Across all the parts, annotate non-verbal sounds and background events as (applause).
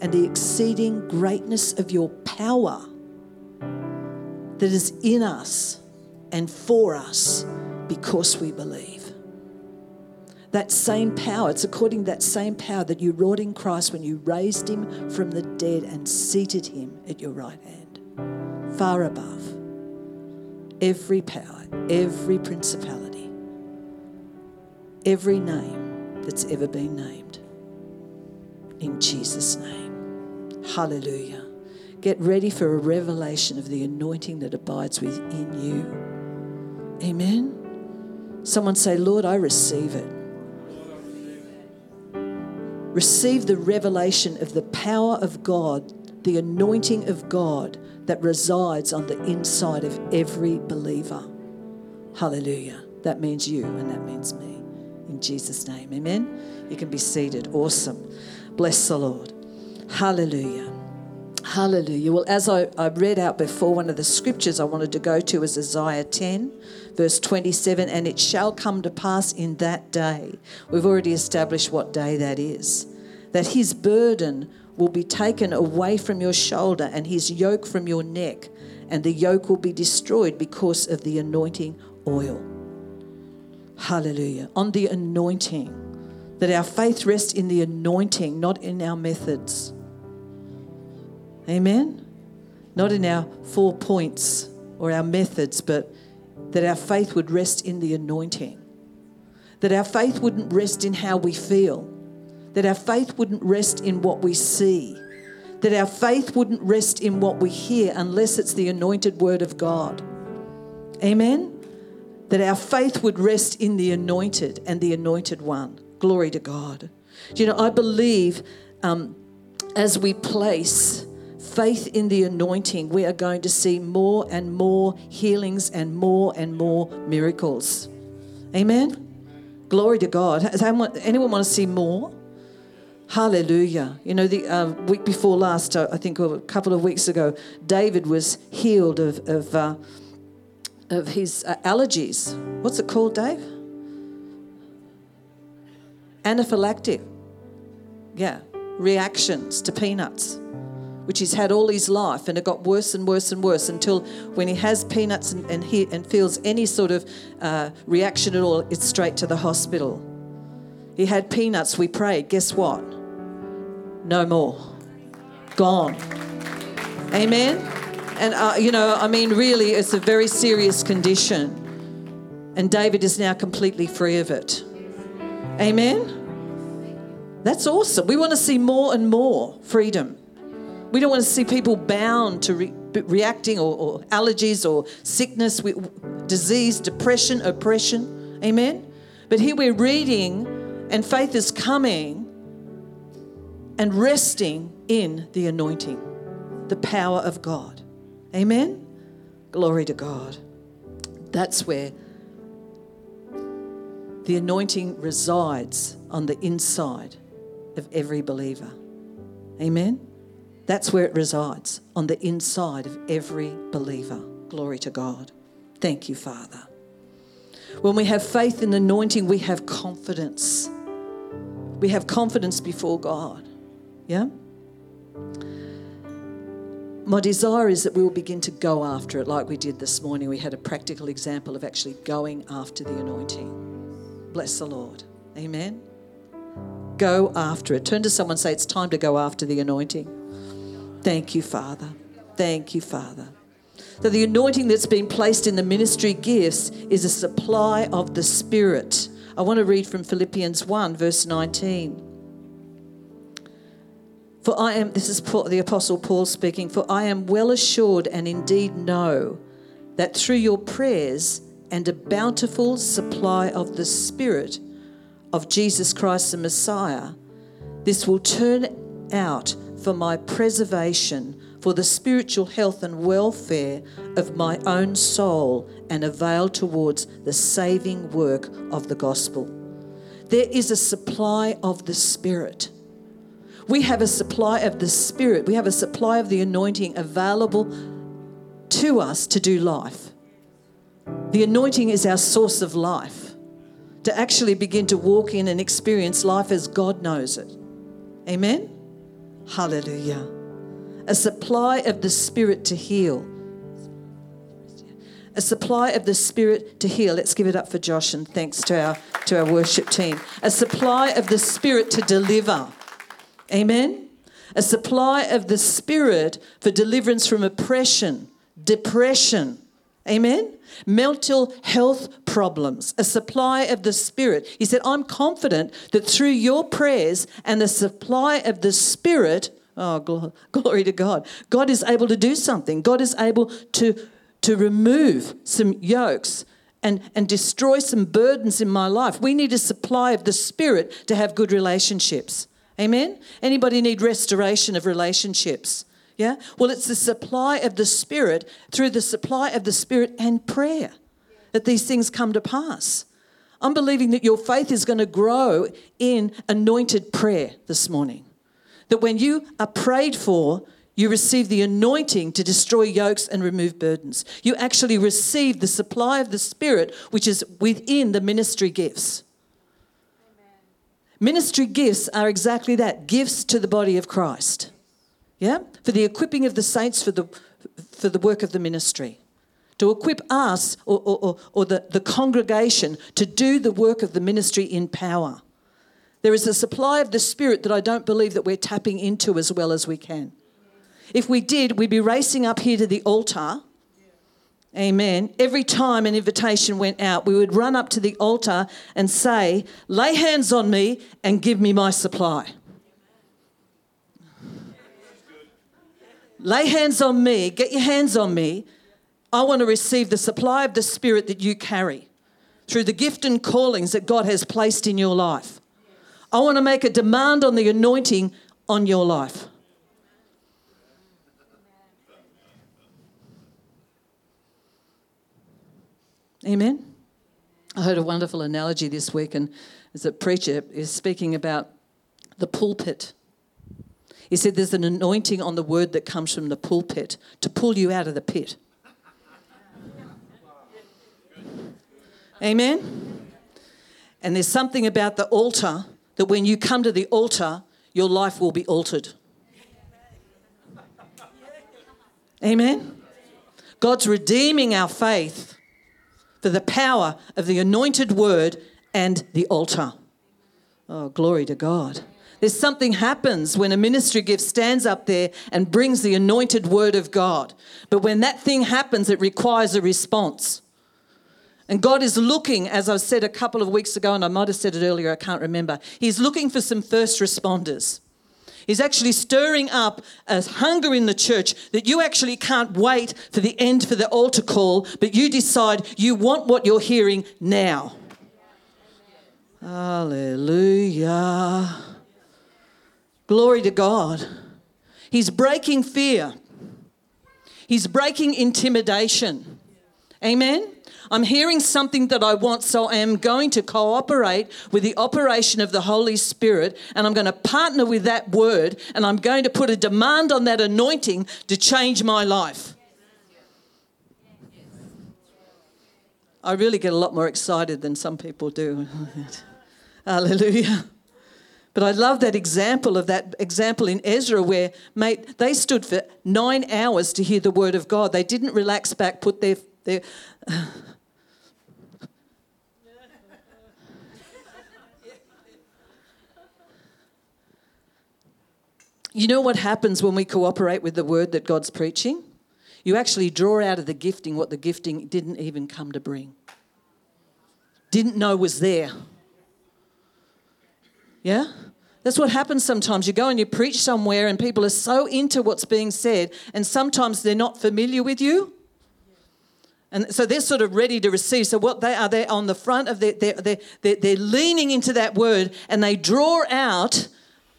and the exceeding greatness of your power that is in us and for us because we believe. That same power, it's according to that same power that you wrought in Christ when you raised him from the dead and seated him at your right hand, far above every power, every principality, every name that's ever been named. In Jesus' name. Hallelujah. Get ready for a revelation of the anointing that abides within you. Amen. Someone say, Lord, I receive it. Receive the revelation of the power of God, the anointing of God that resides on the inside of every believer. Hallelujah. That means you and that means me. In Jesus' name. Amen. You can be seated. Awesome. Bless the Lord. Hallelujah. Hallelujah. Well, as I, I read out before, one of the scriptures I wanted to go to is Isaiah 10, verse 27. And it shall come to pass in that day. We've already established what day that is. That his burden will be taken away from your shoulder and his yoke from your neck, and the yoke will be destroyed because of the anointing oil. Hallelujah. On the anointing. That our faith rests in the anointing, not in our methods. Amen? Not in our four points or our methods, but that our faith would rest in the anointing. That our faith wouldn't rest in how we feel. That our faith wouldn't rest in what we see. That our faith wouldn't rest in what we hear unless it's the anointed word of God. Amen? That our faith would rest in the anointed and the anointed one. Glory to God. You know, I believe um, as we place faith in the anointing, we are going to see more and more healings and more and more miracles. Amen? Glory to God. Anyone want to see more? Hallelujah. You know, the uh, week before last, uh, I think a couple of weeks ago, David was healed of, of, uh, of his uh, allergies. What's it called, Dave? Anaphylactic. Yeah, reactions to peanuts which he's had all his life, and it got worse and worse and worse until when he has peanuts and, and, he, and feels any sort of uh, reaction at all, it's straight to the hospital. He had peanuts, we prayed. Guess what? No more. Gone. Amen? And, uh, you know, I mean, really, it's a very serious condition. And David is now completely free of it. Amen? That's awesome. We want to see more and more freedom. We don't want to see people bound to re- reacting or, or, allergies or sickness, with disease, depression, oppression. Amen? But here we're reading, and faith is coming and resting in the anointing, the power of God. Amen? Glory to God. That's where the anointing resides on the inside of every believer. Amen? That's where it resides, on the inside of every believer. Glory to God. Thank you, Father. When we have faith in anointing, we have confidence. We have confidence before God. Yeah? My desire is that we will begin to go after it like we did this morning. We had a practical example of actually going after the anointing. Bless the Lord. Amen. Go after it. Turn to someone say, It's time to go after the anointing. Thank you, Father. Thank you, Father. That the anointing that's been placed in the ministry gifts is a supply of the Spirit. I want to read from Philippians 1, verse 19. For I am, this is the Apostle Paul speaking, for I am well assured and indeed know that through your prayers and a bountiful supply of the Spirit of Jesus Christ the Messiah, this will turn out for my preservation, for the spiritual health and welfare of my own soul, and avail towards the saving work of the gospel. There is a supply of the Spirit. We have a supply of the Spirit. We have a supply of the anointing available to us to do life. The anointing is our source of life, to actually begin to walk in and experience life as God knows it. Amen? Hallelujah. A supply of the Spirit to heal. A supply of the Spirit to heal. Let's give it up for Josh and thanks to our, to our worship team. A supply of the Spirit to deliver. Amen. A supply of the Spirit for deliverance from oppression, depression. Amen mental health problems, a supply of the Spirit. He said, I'm confident that through your prayers and the supply of the Spirit, oh, (laughs) glory to God, God is able to do something. God is able to, to remove some yokes and, and destroy some burdens in my life. We need a supply of the Spirit to have good relationships. Amen? Anybody need restoration of relationships? Yeah? Well, it's the supply of the Spirit through the supply of the Spirit and prayer that these things come to pass. I'm believing that your faith is going to grow in anointed prayer this morning. That when you are prayed for, you receive the anointing to destroy yokes and remove burdens. You actually receive the supply of the Spirit, which is within the ministry gifts. Amen. Ministry gifts are exactly that gifts to the body of Christ yeah, for the equipping of the saints for the, for the work of the ministry. To equip us or, or, or the, the congregation to do the work of the ministry in power. There is a supply of the Spirit that I don't believe that we're tapping into as well as we can. If we did, we'd be racing up here to the altar. Amen. Every time an invitation went out, we would run up to the altar and say, Lay hands on me and give me my supply. Lay hands on me, get your hands on me. I want to receive the supply of the Spirit that you carry through the gift and callings that God has placed in your life. I want to make a demand on the anointing on your life. Amen. I heard a wonderful analogy this week, and as a preacher is speaking about the pulpit he said there's an anointing on the word that comes from the pulpit to pull you out of the pit. Amen? And there's something about the altar that when you come to the altar, your life will be altered. Amen? God's redeeming our faith for the power of the anointed word and the altar. Oh, glory to God. There's something happens when a ministry gift stands up there and brings the anointed word of God. But when that thing happens, it requires a response. And God is looking, as I said a couple of weeks ago, and I might have said it earlier, I can't remember. He's looking for some first responders. He's actually stirring up a hunger in the church that you actually can't wait for the end for the altar call, but you decide you want what you're hearing now. Hallelujah. Glory to God. He's breaking fear. He's breaking intimidation. Amen. I'm hearing something that I want, so I am going to cooperate with the operation of the Holy Spirit, and I'm going to partner with that word, and I'm going to put a demand on that anointing to change my life. I really get a lot more excited than some people do. (laughs) Hallelujah. But I love that example of that example in Ezra where, mate, they stood for nine hours to hear the word of God. They didn't relax back, put their. their you know what happens when we cooperate with the word that God's preaching? You actually draw out of the gifting what the gifting didn't even come to bring, didn't know was there. Yeah? That's what happens sometimes. You go and you preach somewhere, and people are so into what's being said, and sometimes they're not familiar with you. And so they're sort of ready to receive. So what they are, they're on the front of their, they're, they're, they're, they're leaning into that word and they draw out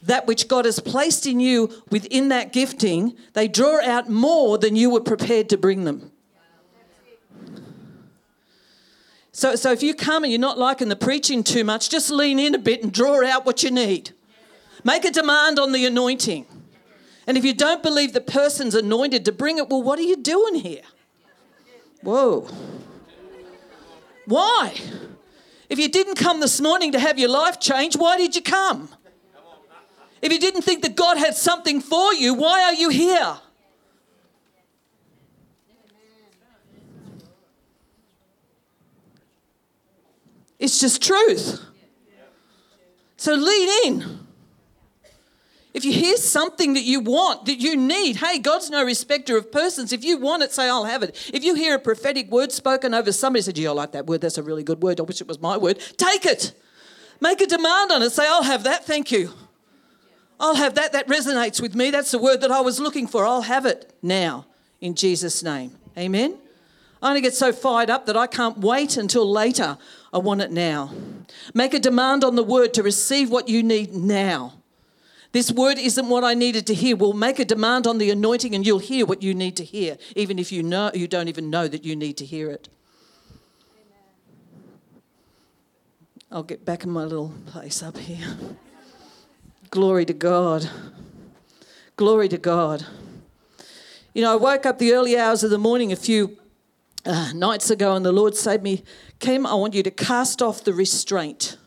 that which God has placed in you within that gifting. They draw out more than you were prepared to bring them. So, so if you come and you're not liking the preaching too much, just lean in a bit and draw out what you need. Make a demand on the anointing. And if you don't believe the person's anointed to bring it, well, what are you doing here? Whoa. Why? If you didn't come this morning to have your life changed, why did you come? If you didn't think that God had something for you, why are you here? It's just truth. So lean in. If you hear something that you want, that you need, hey, God's no respecter of persons. If you want it, say, I'll have it. If you hear a prophetic word spoken over somebody, say, gee, I like that word. That's a really good word. I wish it was my word. Take it. Make a demand on it. Say, I'll have that. Thank you. I'll have that. That resonates with me. That's the word that I was looking for. I'll have it now in Jesus' name. Amen. I only get so fired up that I can't wait until later. I want it now. Make a demand on the word to receive what you need now. This word isn't what I needed to hear. We'll make a demand on the anointing and you'll hear what you need to hear, even if you know you don't even know that you need to hear it. I'll get back in my little place up here. Glory to God. Glory to God. You know, I woke up the early hours of the morning a few uh, nights ago, and the Lord saved me, Kim, I want you to cast off the restraint.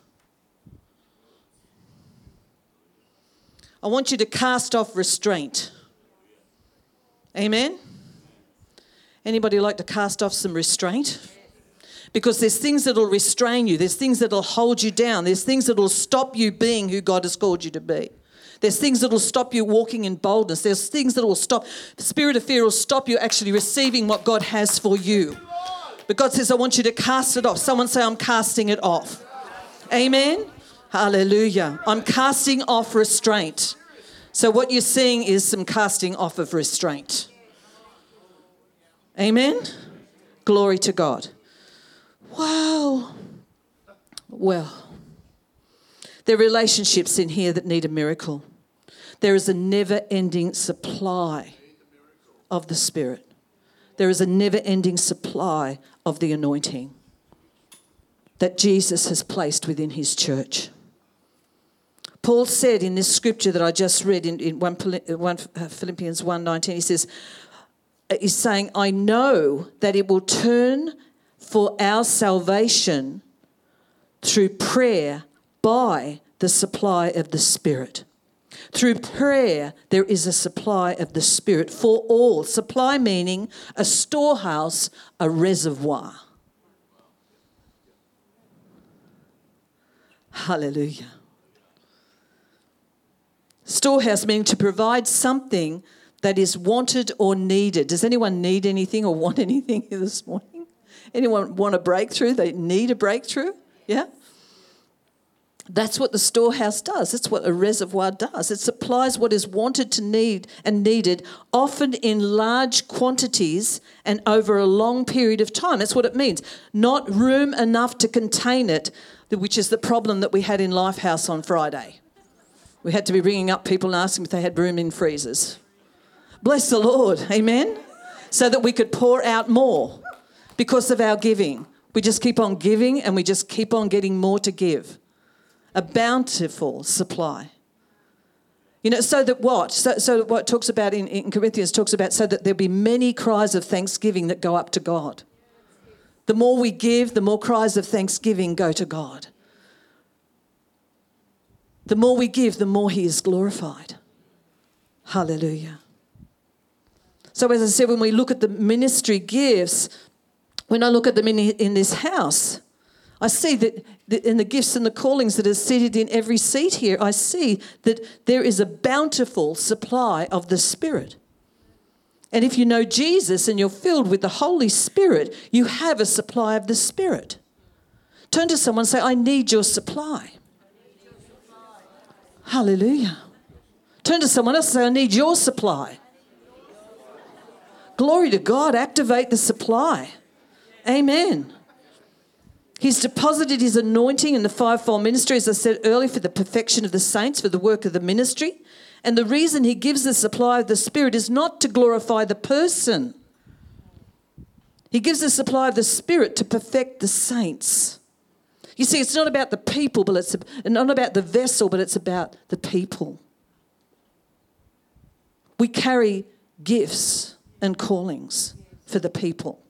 I want you to cast off restraint. Amen? Anybody like to cast off some restraint? Because there's things that'll restrain you, there's things that'll hold you down, there's things that'll stop you being who God has called you to be. There's things that will stop you walking in boldness. There's things that will stop, the spirit of fear will stop you actually receiving what God has for you. But God says, I want you to cast it off. Someone say, I'm casting it off. Amen. Hallelujah. I'm casting off restraint. So, what you're seeing is some casting off of restraint. Amen. Glory to God. Wow. Well, there are relationships in here that need a miracle. There is a never ending supply of the Spirit. There is a never ending supply of the anointing that Jesus has placed within his church. Paul said in this scripture that I just read in, in 1, uh, Philippians 1.19, he says, uh, he's saying, I know that it will turn for our salvation through prayer by the supply of the Spirit. Through prayer, there is a supply of the Spirit for all. Supply meaning a storehouse, a reservoir. Hallelujah. Storehouse meaning to provide something that is wanted or needed. Does anyone need anything or want (laughs) anything this morning? Anyone want a breakthrough? They need a breakthrough? Yeah? That's what the storehouse does. That's what a reservoir does. It supplies what is wanted to need and needed, often in large quantities and over a long period of time. That's what it means. Not room enough to contain it, which is the problem that we had in Lifehouse on Friday. We had to be ringing up people and asking if they had room in freezers. Bless the Lord. Amen. So that we could pour out more because of our giving. We just keep on giving and we just keep on getting more to give a bountiful supply. You know, so that what? So, so what talks about in, in Corinthians talks about so that there'll be many cries of thanksgiving that go up to God. The more we give, the more cries of thanksgiving go to God. The more we give, the more He is glorified. Hallelujah. So, as I said, when we look at the ministry gifts, when I look at them in, in this house, I see that in the gifts and the callings that are seated in every seat here, I see that there is a bountiful supply of the Spirit. And if you know Jesus and you're filled with the Holy Spirit, you have a supply of the Spirit. Turn to someone and say, I need your supply. Hallelujah. Turn to someone else and say, I need your supply. Glory to God. Activate the supply. Amen. He's deposited his anointing in the fivefold ministry, as I said earlier, for the perfection of the saints, for the work of the ministry. And the reason he gives the supply of the Spirit is not to glorify the person. He gives the supply of the Spirit to perfect the saints. You see, it's not about the people, but it's not about the vessel, but it's about the people. We carry gifts and callings for the people.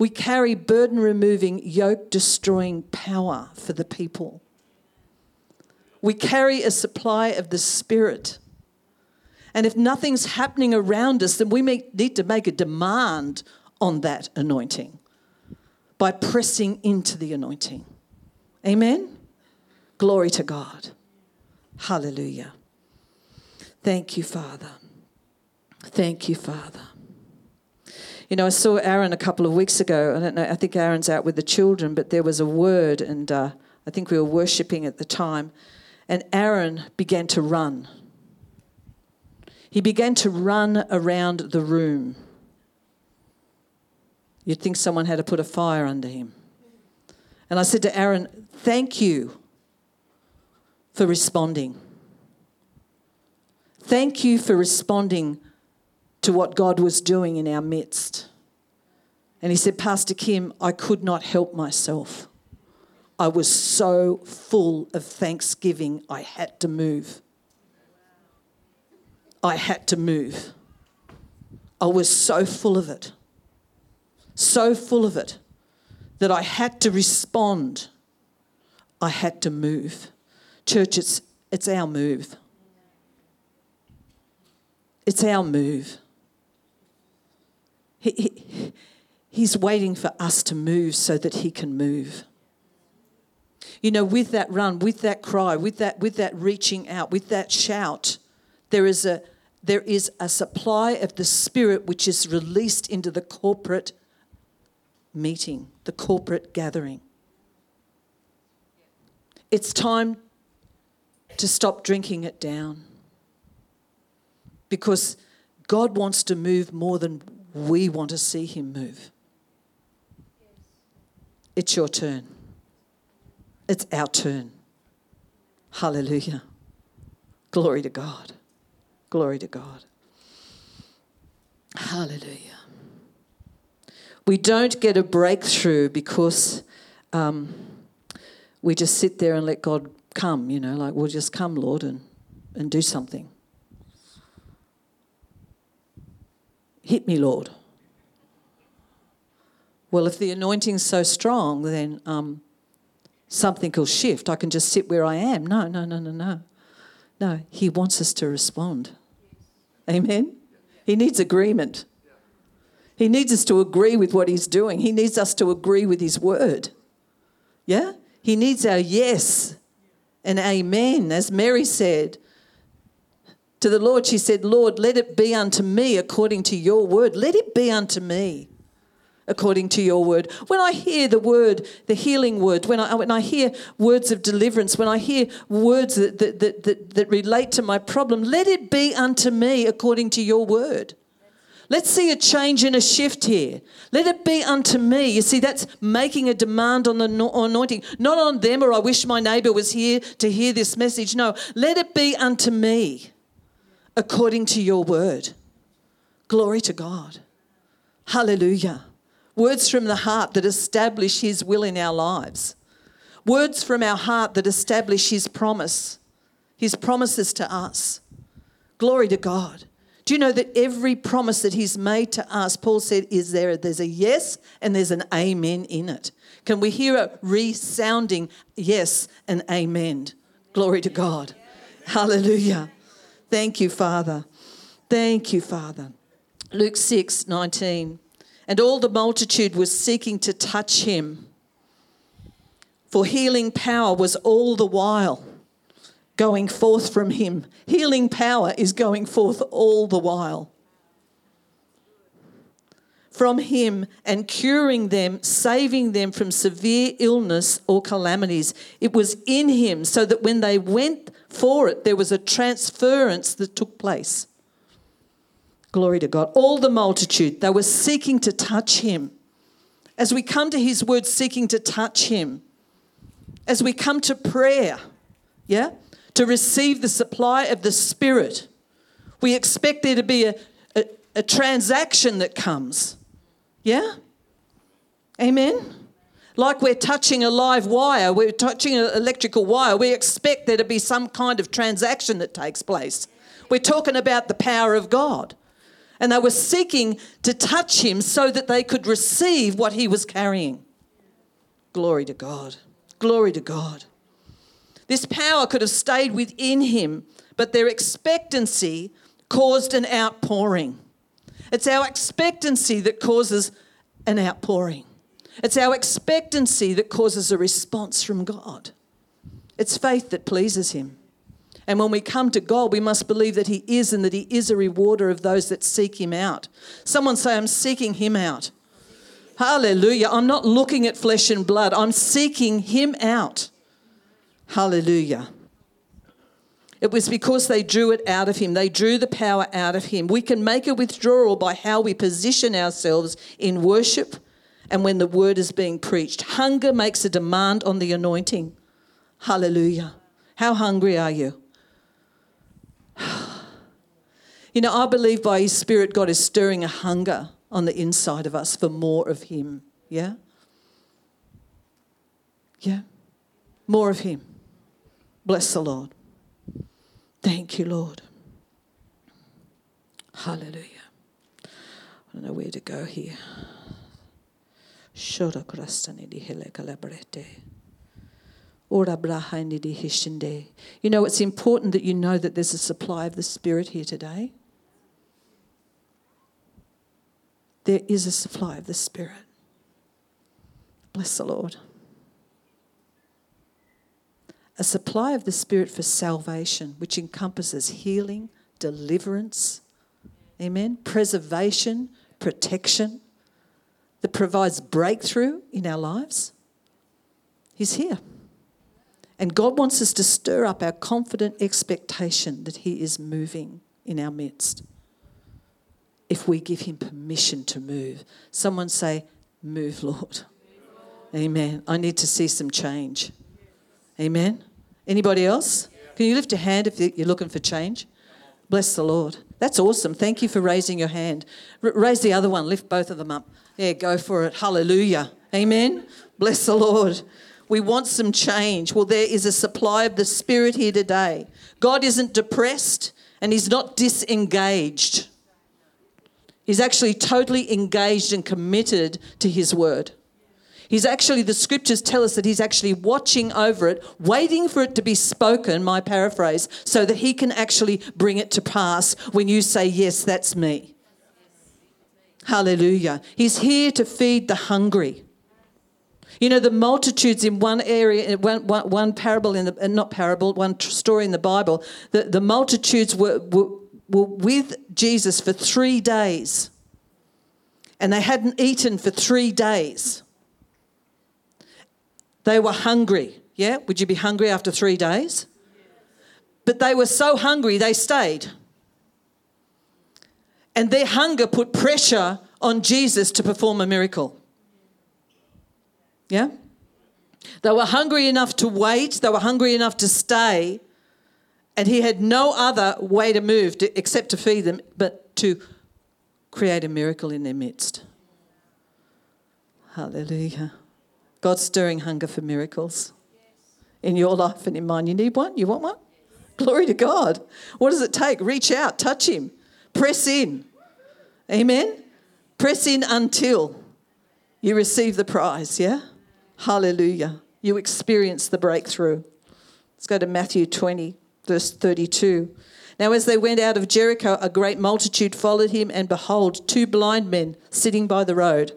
We carry burden removing, yoke destroying power for the people. We carry a supply of the Spirit. And if nothing's happening around us, then we need to make a demand on that anointing by pressing into the anointing. Amen? Glory to God. Hallelujah. Thank you, Father. Thank you, Father. You know, I saw Aaron a couple of weeks ago. I don't know, I think Aaron's out with the children, but there was a word, and uh, I think we were worshipping at the time. And Aaron began to run. He began to run around the room. You'd think someone had to put a fire under him. And I said to Aaron, Thank you for responding. Thank you for responding to what God was doing in our midst. And he said, Pastor Kim, I could not help myself. I was so full of thanksgiving, I had to move. I had to move. I was so full of it, so full of it, that I had to respond. I had to move. Church, it's, it's our move. It's our move. He, he, he's waiting for us to move so that he can move. You know, with that run, with that cry, with that, with that reaching out, with that shout, there is a there is a supply of the Spirit which is released into the corporate meeting, the corporate gathering. It's time to stop drinking it down because God wants to move more than we want to see Him move. It's your turn. It's our turn. Hallelujah. Glory to God. Glory to God. Hallelujah. We don't get a breakthrough because um, we just sit there and let God come, you know, like, we'll just come, Lord, and, and do something. Hit me, Lord. Well, if the anointing's so strong, then um, something will shift. I can just sit where I am. No, no, no, no, no. No, He wants us to respond. Amen? He needs agreement. He needs us to agree with what He's doing. He needs us to agree with His word. Yeah? He needs our yes and amen. As Mary said to the Lord, she said, Lord, let it be unto me according to your word. Let it be unto me according to your word. When I hear the word, the healing word, when I, when I hear words of deliverance, when I hear words that, that, that, that, that relate to my problem, let it be unto me according to your word. Let's see a change and a shift here. Let it be unto me. You see, that's making a demand on the anointing, not on them, or I wish my neighbor was here to hear this message. No, let it be unto me according to your word. Glory to God. Hallelujah. Words from the heart that establish His will in our lives. Words from our heart that establish His promise, His promises to us. Glory to God. Do you know that every promise that He's made to us, Paul said, is there? There's a yes and there's an amen in it. Can we hear a resounding yes and amen? Glory to God. Hallelujah. Thank you, Father. Thank you, Father. Luke 6 19. And all the multitude was seeking to touch him. For healing power was all the while going forth from him. Healing power is going forth all the while from him and curing them, saving them from severe illness or calamities. It was in him, so that when they went for it, there was a transference that took place. Glory to God. All the multitude, they were seeking to touch him. As we come to his word, seeking to touch him, as we come to prayer, yeah, to receive the supply of the Spirit, we expect there to be a, a, a transaction that comes. Yeah? Amen? Like we're touching a live wire, we're touching an electrical wire, we expect there to be some kind of transaction that takes place. We're talking about the power of God and they were seeking to touch him so that they could receive what he was carrying. Glory to God. Glory to God. This power could have stayed within him, but their expectancy caused an outpouring. It's our expectancy that causes an outpouring. It's our expectancy that causes a response from God. It's faith that pleases Him. And when we come to God, we must believe that He is and that He is a rewarder of those that seek Him out. Someone say, I'm seeking Him out. Hallelujah. I'm not looking at flesh and blood, I'm seeking Him out. Hallelujah. It was because they drew it out of him. They drew the power out of him. We can make a withdrawal by how we position ourselves in worship and when the word is being preached. Hunger makes a demand on the anointing. Hallelujah. How hungry are you? (sighs) You know, I believe by His Spirit, God is stirring a hunger on the inside of us for more of Him. Yeah? Yeah? More of Him. Bless the Lord. Thank you, Lord. Hallelujah. I don't know where to go here. You know, it's important that you know that there's a supply of the Spirit here today. There is a supply of the Spirit. Bless the Lord a supply of the Spirit for salvation, which encompasses healing, deliverance, amen, preservation, protection, that provides breakthrough in our lives. He's here. And God wants us to stir up our confident expectation that He is moving in our midst. If we give Him permission to move, someone say, Move, Lord. Amen. I need to see some change. Amen. Anybody else? Can you lift your hand if you're looking for change? Bless the Lord. That's awesome. Thank you for raising your hand. R- raise the other one. Lift both of them up. Yeah, go for it. Hallelujah. Amen. Bless the Lord. We want some change. Well, there is a supply of the Spirit here today. God isn't depressed and He's not disengaged. He's actually totally engaged and committed to His word. He's actually, the scriptures tell us that he's actually watching over it, waiting for it to be spoken, my paraphrase, so that he can actually bring it to pass when you say, Yes, that's me. Hallelujah. He's here to feed the hungry. You know, the multitudes in one area, one, one, one parable in the, uh, not parable, one story in the Bible, the, the multitudes were, were, were with Jesus for three days and they hadn't eaten for three days. They were hungry. Yeah? Would you be hungry after three days? But they were so hungry, they stayed. And their hunger put pressure on Jesus to perform a miracle. Yeah? They were hungry enough to wait, they were hungry enough to stay, and he had no other way to move to, except to feed them, but to create a miracle in their midst. Hallelujah. God's stirring hunger for miracles in your life and in mine. You need one? You want one? Glory to God. What does it take? Reach out, touch Him, press in. Amen? Press in until you receive the prize, yeah? Hallelujah. You experience the breakthrough. Let's go to Matthew 20, verse 32. Now, as they went out of Jericho, a great multitude followed him, and behold, two blind men sitting by the road.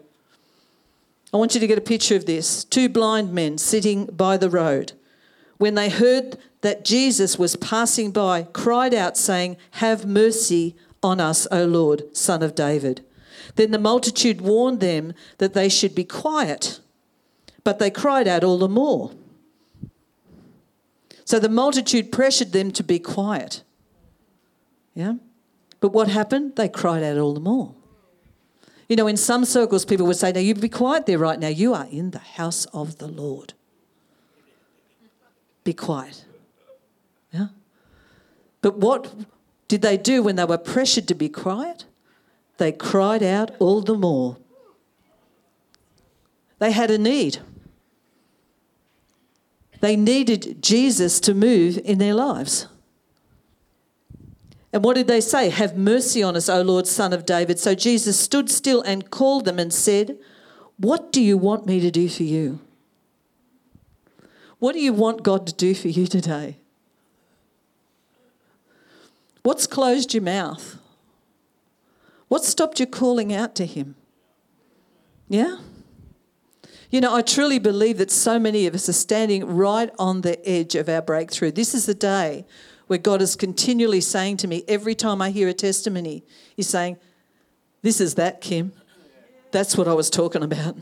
I want you to get a picture of this. Two blind men sitting by the road. When they heard that Jesus was passing by, cried out, saying, Have mercy on us, O Lord, Son of David. Then the multitude warned them that they should be quiet, but they cried out all the more. So the multitude pressured them to be quiet. Yeah? But what happened? They cried out all the more. You know, in some circles, people would say, Now, you be quiet there right now. You are in the house of the Lord. Be quiet. Yeah? But what did they do when they were pressured to be quiet? They cried out all the more. They had a need. They needed Jesus to move in their lives. And what did they say? Have mercy on us, O Lord, Son of David. So Jesus stood still and called them and said, What do you want me to do for you? What do you want God to do for you today? What's closed your mouth? What stopped you calling out to Him? Yeah? You know, I truly believe that so many of us are standing right on the edge of our breakthrough. This is the day where God is continually saying to me, every time I hear a testimony, He's saying, This is that, Kim. That's what I was talking about.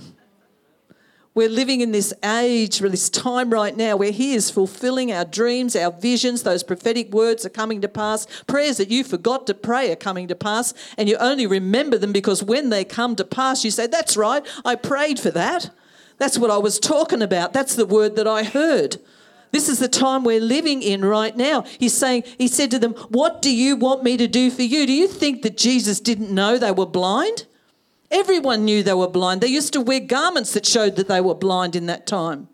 We're living in this age, this time right now where He is fulfilling our dreams, our visions, those prophetic words are coming to pass. Prayers that you forgot to pray are coming to pass, and you only remember them because when they come to pass, you say, That's right, I prayed for that. That's what I was talking about. That's the word that I heard. This is the time we're living in right now. He's saying, He said to them, What do you want me to do for you? Do you think that Jesus didn't know they were blind? Everyone knew they were blind. They used to wear garments that showed that they were blind in that time.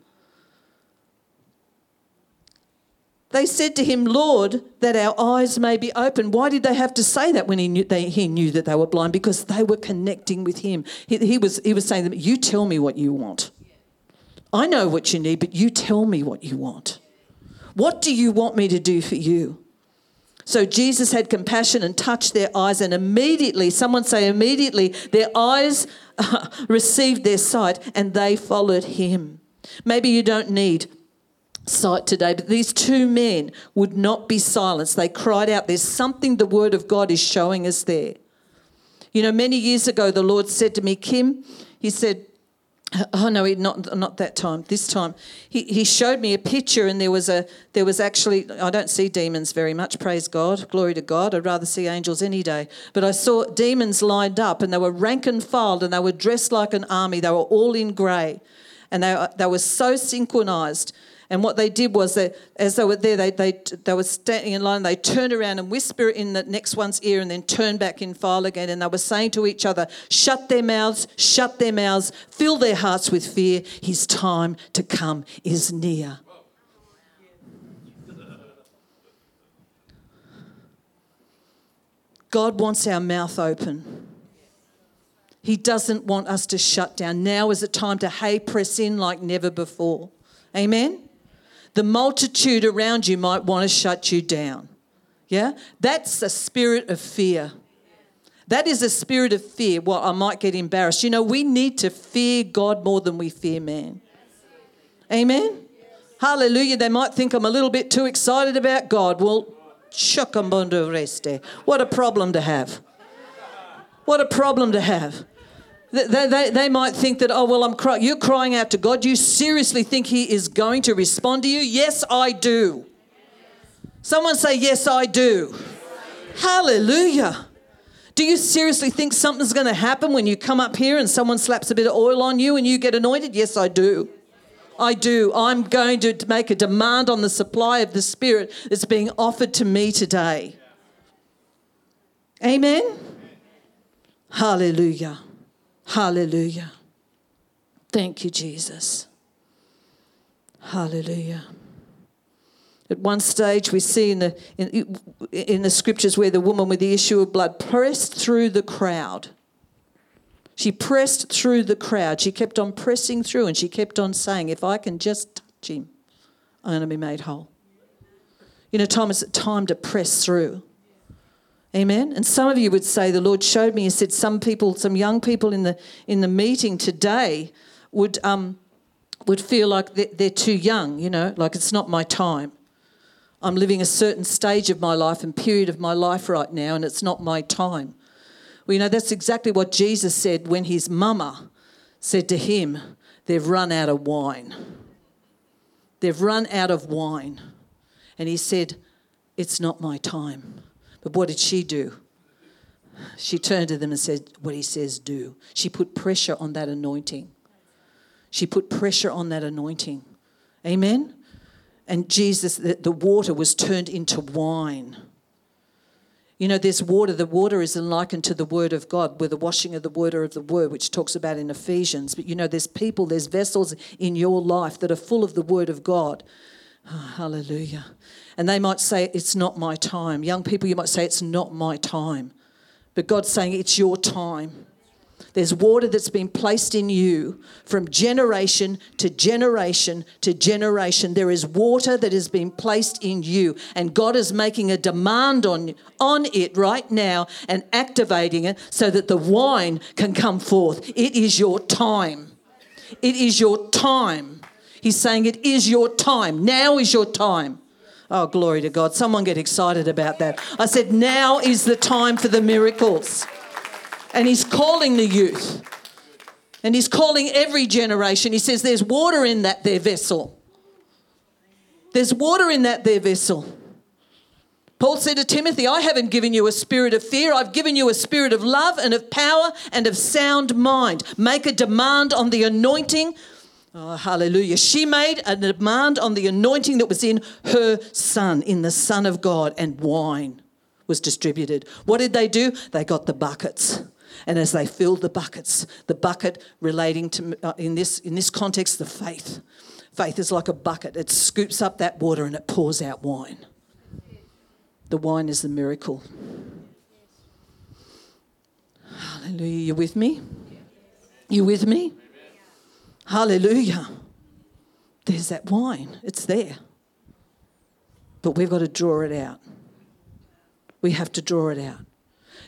They said to him, Lord, that our eyes may be open. Why did they have to say that when he knew, they, he knew that they were blind? Because they were connecting with him. He, he, was, he was saying to them, You tell me what you want. I know what you need, but you tell me what you want. What do you want me to do for you? So Jesus had compassion and touched their eyes, and immediately, someone say, immediately, their eyes (laughs) received their sight and they followed him. Maybe you don't need sight today, but these two men would not be silenced. They cried out, There's something the word of God is showing us there. You know, many years ago, the Lord said to me, Kim, He said, Oh no, not not that time. This time, he, he showed me a picture, and there was a there was actually I don't see demons very much. Praise God, glory to God. I'd rather see angels any day. But I saw demons lined up, and they were rank and filed, and they were dressed like an army. They were all in grey, and they they were so synchronized and what they did was that as they were there, they, they, they were standing in line, they turned around and whispered in the next one's ear and then turned back in file again. And they were saying to each other, shut their mouths, shut their mouths, fill their hearts with fear. His time to come is near. God wants our mouth open. He doesn't want us to shut down. Now is the time to, hey, press in like never before. Amen? The multitude around you might want to shut you down. Yeah? That's a spirit of fear. That is a spirit of fear. Well, I might get embarrassed. You know, we need to fear God more than we fear man. Amen? Hallelujah. They might think I'm a little bit too excited about God. Well, reste. What a problem to have. What a problem to have. They, they, they might think that, oh, well, I'm cry- you're crying out to God. You seriously think He is going to respond to you? Yes, I do. Someone say, Yes, I do. Hallelujah. Do you seriously think something's going to happen when you come up here and someone slaps a bit of oil on you and you get anointed? Yes, I do. I do. I'm going to make a demand on the supply of the Spirit that's being offered to me today. Amen? Hallelujah. Hallelujah. Thank you, Jesus. Hallelujah. At one stage, we see in the, in, in, the scriptures where the woman with the issue of blood pressed through the crowd. She pressed through the crowd. She kept on pressing through and she kept on saying, If I can just touch him, I'm going to be made whole. You know, is time to press through. Amen. And some of you would say, the Lord showed me, He said, some people, some young people in the in the meeting today would um, would feel like they're too young, you know, like it's not my time. I'm living a certain stage of my life and period of my life right now, and it's not my time. Well, you know, that's exactly what Jesus said when his mama said to him, They've run out of wine. They've run out of wine. And he said, It's not my time. But what did she do? She turned to them and said, What he says, do. She put pressure on that anointing. She put pressure on that anointing. Amen? And Jesus, the, the water was turned into wine. You know, there's water. The water is likened to the word of God, with the washing of the water of the word, which talks about in Ephesians. But you know, there's people, there's vessels in your life that are full of the word of God. Oh, (sighs) hallelujah. And they might say, It's not my time. Young people, you might say, It's not my time. But God's saying, It's your time. There's water that's been placed in you from generation to generation to generation. There is water that has been placed in you, and God is making a demand on, on it right now and activating it so that the wine can come forth. It is your time. It is your time. He's saying it is your time. Now is your time. Oh, glory to God. Someone get excited about that. I said, now is the time for the miracles. And he's calling the youth. And he's calling every generation. He says, There's water in that there vessel. There's water in that there vessel. Paul said to Timothy, I haven't given you a spirit of fear. I've given you a spirit of love and of power and of sound mind. Make a demand on the anointing. Oh, hallelujah. She made a demand on the anointing that was in her son, in the Son of God, and wine was distributed. What did they do? They got the buckets. And as they filled the buckets, the bucket relating to, uh, in, this, in this context, the faith. Faith is like a bucket, it scoops up that water and it pours out wine. The wine is the miracle. Hallelujah. You with me? You with me? Hallelujah. There's that wine, it's there. But we've got to draw it out. We have to draw it out.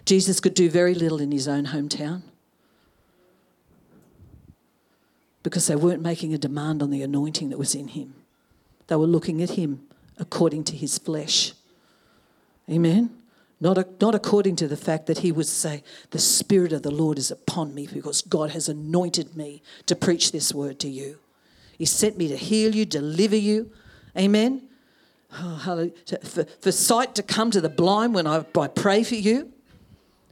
Jesus could do very little in his own hometown because they weren't making a demand on the anointing that was in him. They were looking at him according to his flesh. Amen? Not, a, not according to the fact that he would say, The Spirit of the Lord is upon me because God has anointed me to preach this word to you. He sent me to heal you, deliver you. Amen? Oh. For, for sight to come to the blind when I, I pray for you.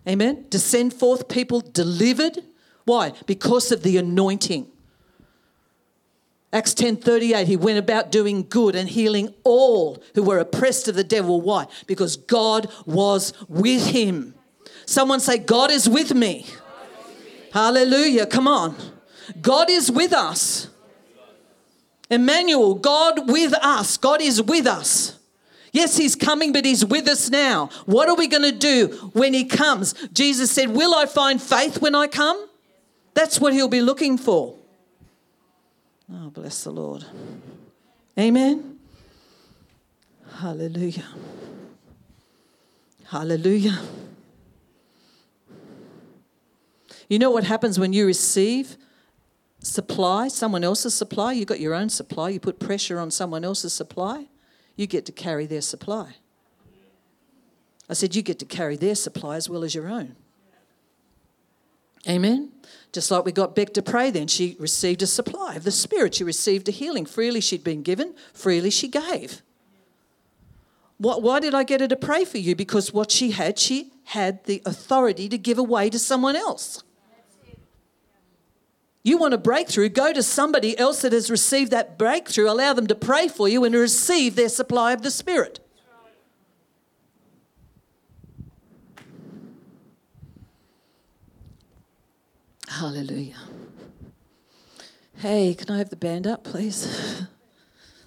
Amen. To send forth people delivered. Why? Because of the anointing. Acts 10:38 he went about doing good and healing all who were oppressed of the devil. Why? Because God was with him. Someone say God is with me. Hallelujah. Come on. God is with us. Emmanuel God with us. God is with us. Yes, he's coming, but he's with us now. What are we going to do when he comes? Jesus said, Will I find faith when I come? That's what he'll be looking for. Oh, bless the Lord. Amen. Hallelujah. Hallelujah. You know what happens when you receive supply, someone else's supply? You got your own supply, you put pressure on someone else's supply you get to carry their supply. I said, You get to carry their supply as well as your own. Amen. Just like we got Beck to pray then, she received a supply of the Spirit. She received a healing. Freely she'd been given, freely she gave. What, why did I get her to pray for you? Because what she had, she had the authority to give away to someone else. You want a breakthrough, go to somebody else that has received that breakthrough, allow them to pray for you and receive their supply of the Spirit. Hallelujah. Hey, can I have the band up, please? (laughs)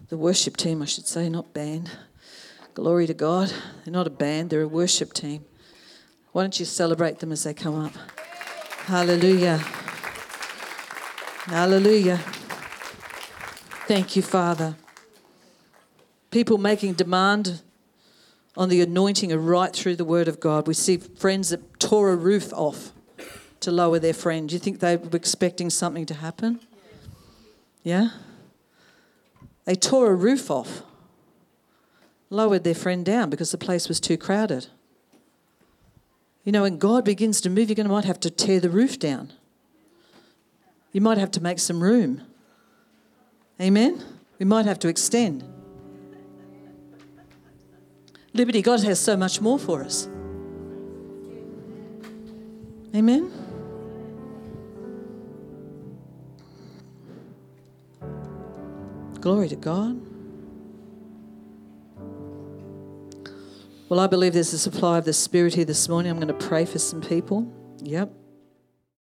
The worship team, I should say, not band. Glory to God. They're not a band, they're a worship team. Why don't you celebrate them as they come up? Hallelujah. Hallelujah. Thank you, Father. People making demand on the anointing are right through the Word of God. We see friends that tore a roof off to lower their friend. Do you think they were expecting something to happen? Yeah? They tore a roof off, lowered their friend down because the place was too crowded. You know, when God begins to move, you're going to might have to tear the roof down. You might have to make some room. Amen? We might have to extend. Liberty, God has so much more for us. Amen? Glory to God. Well, I believe there's a supply of the Spirit here this morning. I'm going to pray for some people. Yep.